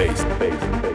bass, bass, bass.